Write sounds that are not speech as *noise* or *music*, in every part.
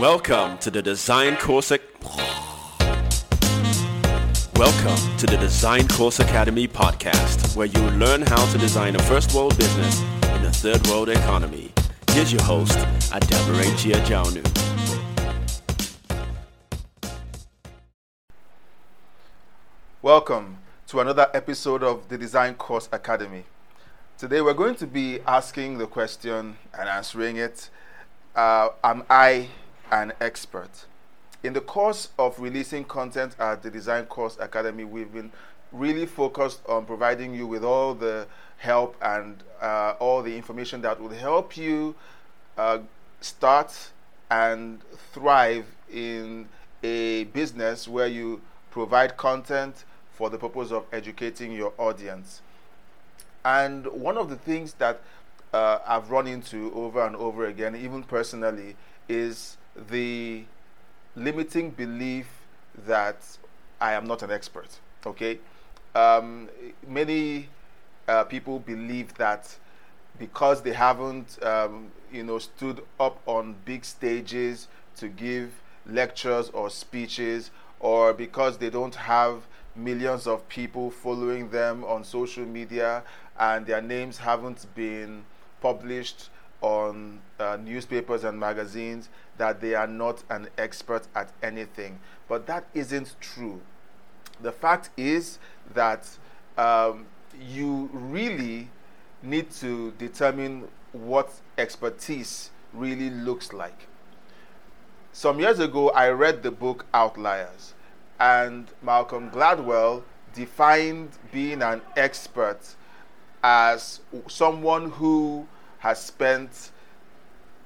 Welcome to the Design Course. Ac- Welcome to the Design Course Academy podcast, where you learn how to design a first world business in a third world economy. Here's your host, Adabarentia Jaunu. Welcome to another episode of the Design Course Academy. Today we're going to be asking the question and answering it uh, Am I an expert? In the course of releasing content at the Design Course Academy, we've been really focused on providing you with all the help and uh, all the information that will help you uh, start and thrive in a business where you provide content for the purpose of educating your audience. And one of the things that uh, I've run into over and over again, even personally, is the limiting belief that I am not an expert. Okay, um, many uh, people believe that because they haven't, um, you know, stood up on big stages to give lectures or speeches, or because they don't have millions of people following them on social media and their names haven't been published on uh, newspapers and magazines that they are not an expert at anything. But that isn't true. The fact is that um, you really need to determine what expertise really looks like. Some years ago, I read the book Outliers, and Malcolm Gladwell defined being an expert as someone who has spent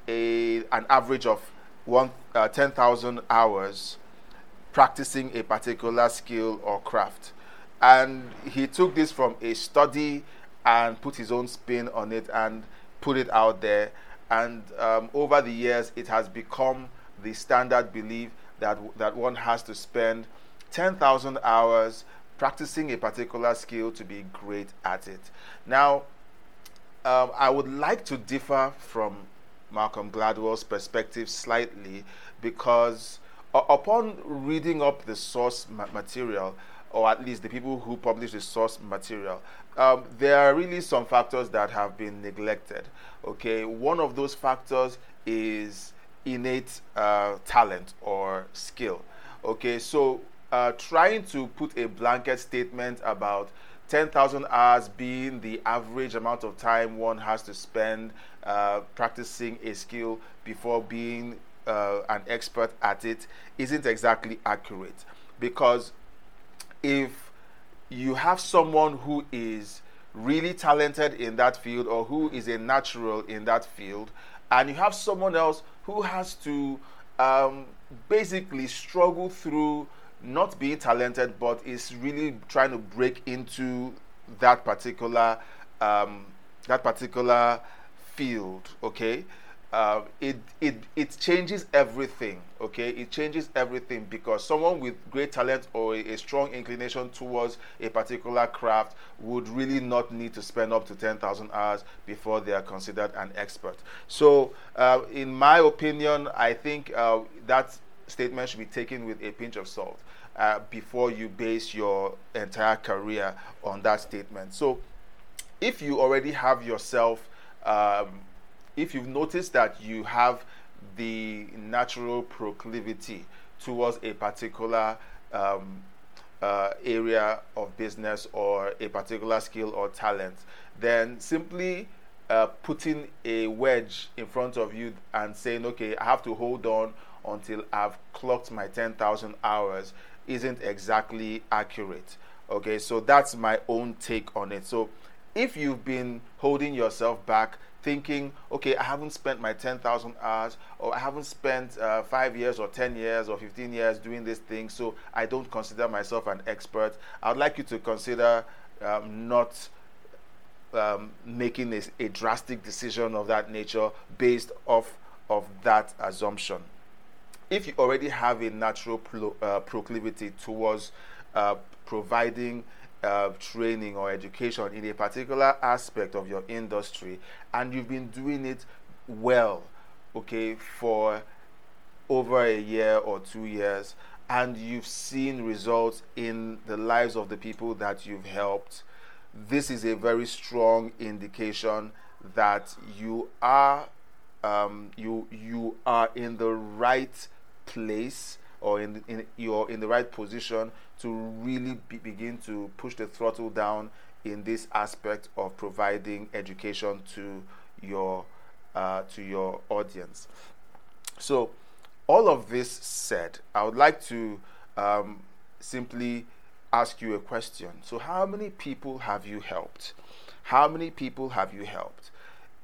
a, an average of one, uh, 10,000 hours practicing a particular skill or craft. And he took this from a study and put his own spin on it and put it out there. And um, over the years, it has become the standard belief that, that one has to spend 10,000 hours practicing a particular skill to be great at it. Now, um, I would like to differ from Malcolm Gladwell's perspective slightly because uh, upon reading up the source ma- material, or at least the people who publish the source material, um, there are really some factors that have been neglected. Okay, one of those factors is innate uh, talent or skill. Okay, so uh, trying to put a blanket statement about 10,000 hours being the average amount of time one has to spend uh, practicing a skill before being uh, an expert at it isn't exactly accurate. Because if you have someone who is really talented in that field or who is a natural in that field and you have someone else who has to um, basically struggle through not being talented, but is really trying to break into that particular um, that particular field. Okay, uh, it it it changes everything. Okay, it changes everything because someone with great talent or a, a strong inclination towards a particular craft would really not need to spend up to ten thousand hours before they are considered an expert. So, uh, in my opinion, I think uh, that statement should be taken with a pinch of salt uh, before you base your entire career on that statement. So, if you already have yourself, um, if you've noticed that you have the natural proclivity towards a particular um, uh, area of business or a particular skill or talent, then simply uh, putting a wedge in front of you and saying, okay, I have to hold on until I've clocked my 10,000 hours isn't exactly accurate. Okay, so that's my own take on it. So if you've been holding yourself back, thinking, okay, I haven't spent my 10,000 hours, or I haven't spent uh, five years, or 10 years, or 15 years doing this thing, so I don't consider myself an expert, I'd like you to consider um, not um, making a, a drastic decision of that nature based off of that assumption if you already have a natural pro, uh, proclivity towards uh, providing uh, training or education in a particular aspect of your industry and you've been doing it well, okay, for over a year or two years and you've seen results in the lives of the people that you've helped, this is a very strong indication that you are um, you you are in the right place or in, in you're in the right position to really be, begin to push the throttle down in this aspect of providing education to your uh, to your audience. So, all of this said, I would like to um, simply ask you a question. So, how many people have you helped? How many people have you helped?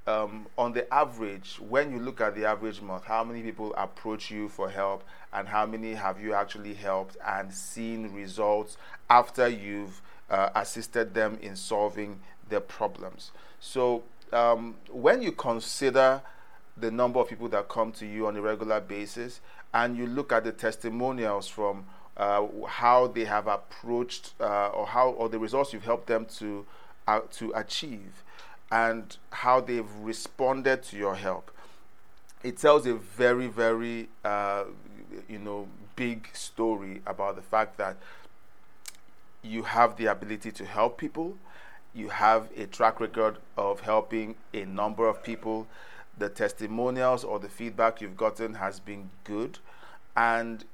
Um, on the average, when you look at the average month, how many people approach you for help, and how many have you actually helped and seen results after you've uh, assisted them in solving their problems? So, um, when you consider the number of people that come to you on a regular basis and you look at the testimonials from uh, how they have approached uh, or how or the results you've helped them to uh, to achieve and how they've responded to your help. It tells a very very uh, you know big story about the fact that you have the ability to help people. You have a track record of helping a number of people. The testimonials or the feedback you've gotten has been good, and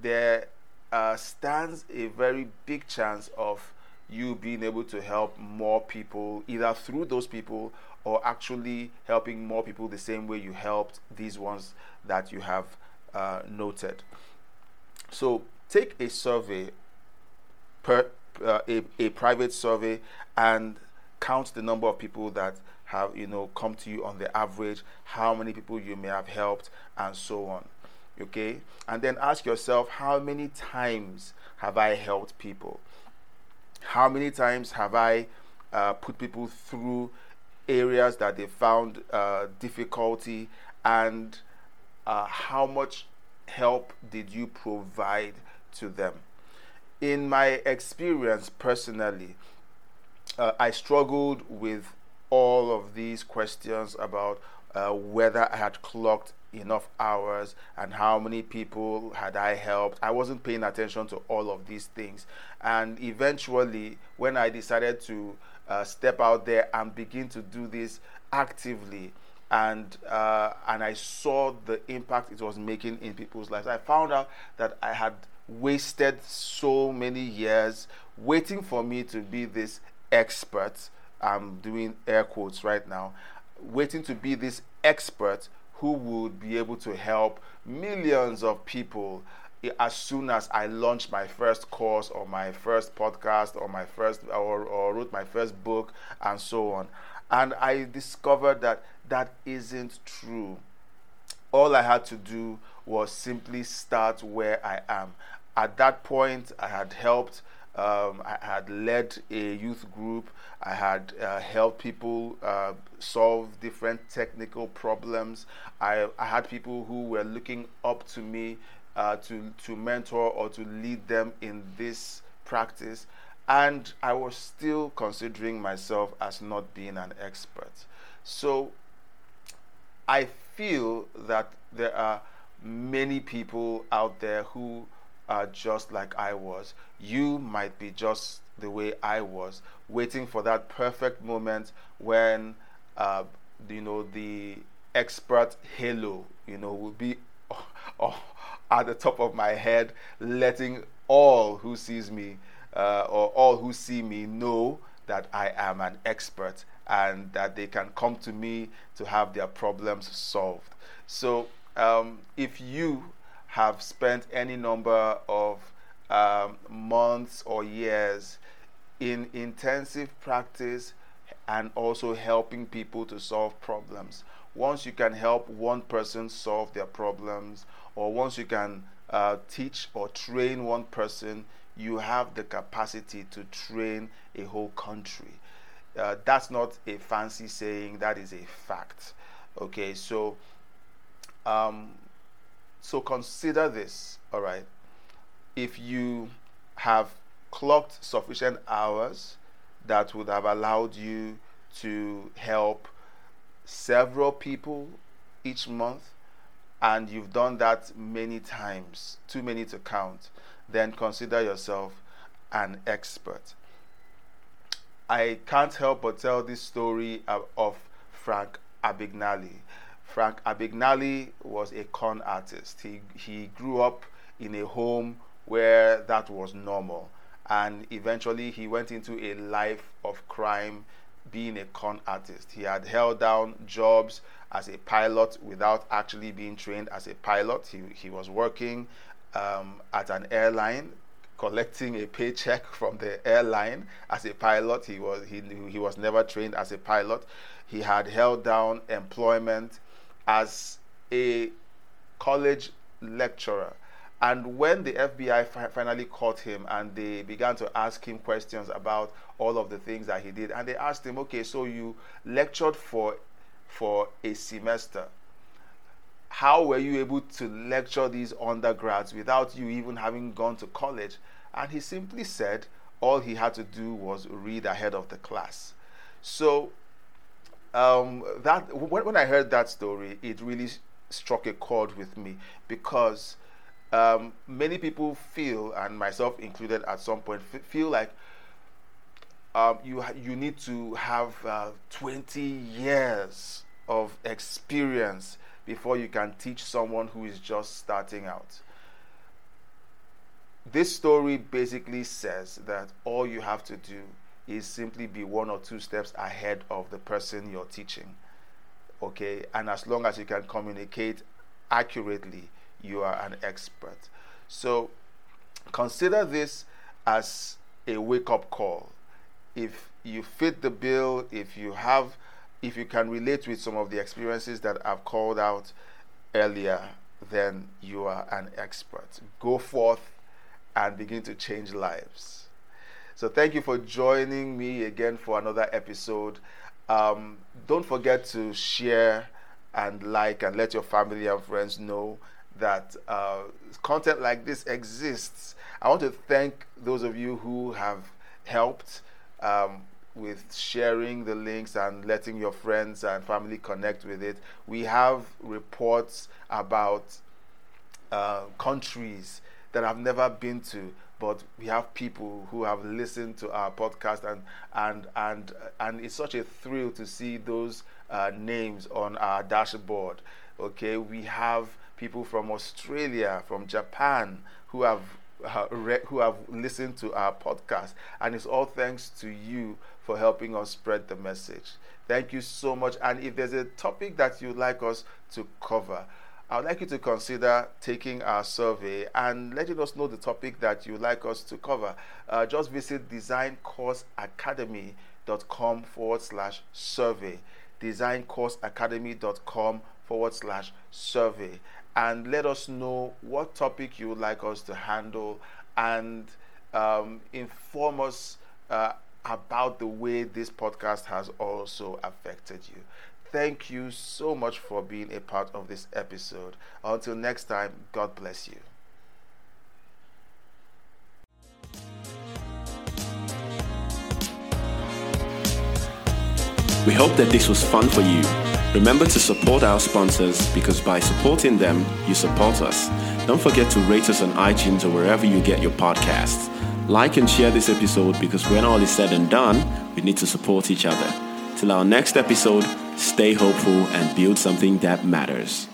there uh, stands a very big chance of you being able to help more people either through those people or actually helping more people the same way you helped these ones that you have uh, noted. So take a survey per uh, a, a private survey and count the number of people that have you know come to you on the average how many people you may have helped and so on okay and then ask yourself how many times have i helped people how many times have i uh, put people through areas that they found uh, difficulty? And uh, how much help did you provide to them? In my experience personally uh, i struggled with all of these questions about uh, whether I had clocked enough hours and how many people had I helped. I wasn't paying attention to all of these things. And eventually, when I decided to uh, step out there and begin to do this actively, and uh, and I saw the impact it was making in people's lives, I found out that I had wasted so many years waiting for me to be this expert I'm doing air quotes right now, waiting to be this expert who would be able to help millions of people eh, as soon as I launched my first course or my first podcast or my first or, or wrote my first book and so on. And I discovered that that isn't true. All I had to do was simply start where I am. At that point, I had helped um, I had led a youth group. I had uh, helped people uh, solve different technical problems. I, I had people who were looking up to me uh, to, to mentor or to lead them in this practice. And I was still considering myself as not being an expert. So I feel that there are many people out there who are just like I was. You might be just the way I was, waiting for that perfect moment when, uh, you know, the expert halo, you know, will be *laughs* at the top of my head, letting all who sees me uh, or all who see me know that I am an expert and that they can come to me to have their problems solved. So, um, if you have spent any number of um, months or years in intensive practice and also helping people to solve problems. Once you can help one person solve their problems, or once you can uh, teach or train one person, you have the capacity to train a whole country. Uh, that's not a fancy saying, that is a fact. Okay, so um, so consider this, all right? If you have clocked sufficient hours that would have allowed you to help several people each month, and you've done that many times, too many to count, then consider yourself an expert. I can't help but tell this story of Frank Abagnale. Frank Abagnale was a con artist. He, he grew up in a home where that was normal. And eventually he went into a life of crime being a con artist. He had held down jobs as a pilot without actually being trained as a pilot. He, he was working um, at an airline collecting a paycheck *laughs* from the airline as a pilot. He was he he was never trained as a pilot. He had held down employment as a college lecturer. And when the FBI fi- finally caught him and they began to ask him questions about all of the things that he did, and they asked him, "Okay, so you lectured for for a semester. How were you able to lecture these undergrads without you even having gone to college?" And he simply said all he had to do was read ahead of the class. So um, that when, when I heard that story, it really struck a chord with me because um, many people feel, and myself included at some point, f- feel like um, you you need to have uh, 20 years of experience before you can teach someone who is just starting out. This story basically says that all you have to do is simply be one or two steps ahead of the person you're teaching. Okay, and as long as you can communicate accurately, you are an expert. So consider this as a wake up call. If you fit the bill, if you have, if you can relate with some of the experiences that I've called out earlier, then you are an expert. Go forth and begin to change lives. So, thank you for joining me again for another episode. Um, don't forget to share and like and let your family and friends know that uh, content like this exists. I want to thank those of you who have helped um, with sharing the links and letting your friends and family connect with it. We have reports about uh, countries that I've never been to, but we have people who have listened to our podcast, and and and and it's such a thrill to see those uh, names on our dashboard. Okay, we have people from Australia, from Japan, who have uh, re- who have listened to our podcast, and it's all thanks to you for helping us spread the message. Thank you so much. And if there's a topic that you'd like us to cover, I would like you to consider taking our survey and letting us know the topic that you'd like us to cover. Uh, just visit designcourseacademy.com forward slash survey. Designcourseacademy.com forward slash survey. And let us know what topic you would like us to handle and um, inform us uh, about the way this podcast has also affected you. Thank you so much for being a part of this episode. Until next time, God bless you. We hope that this was fun for you. Remember to support our sponsors because by supporting them, you support us. Don't forget to rate us on iTunes or wherever you get your podcasts. Like and share this episode because when all is said and done, we need to support each other. Till our next episode, stay hopeful and build something that matters.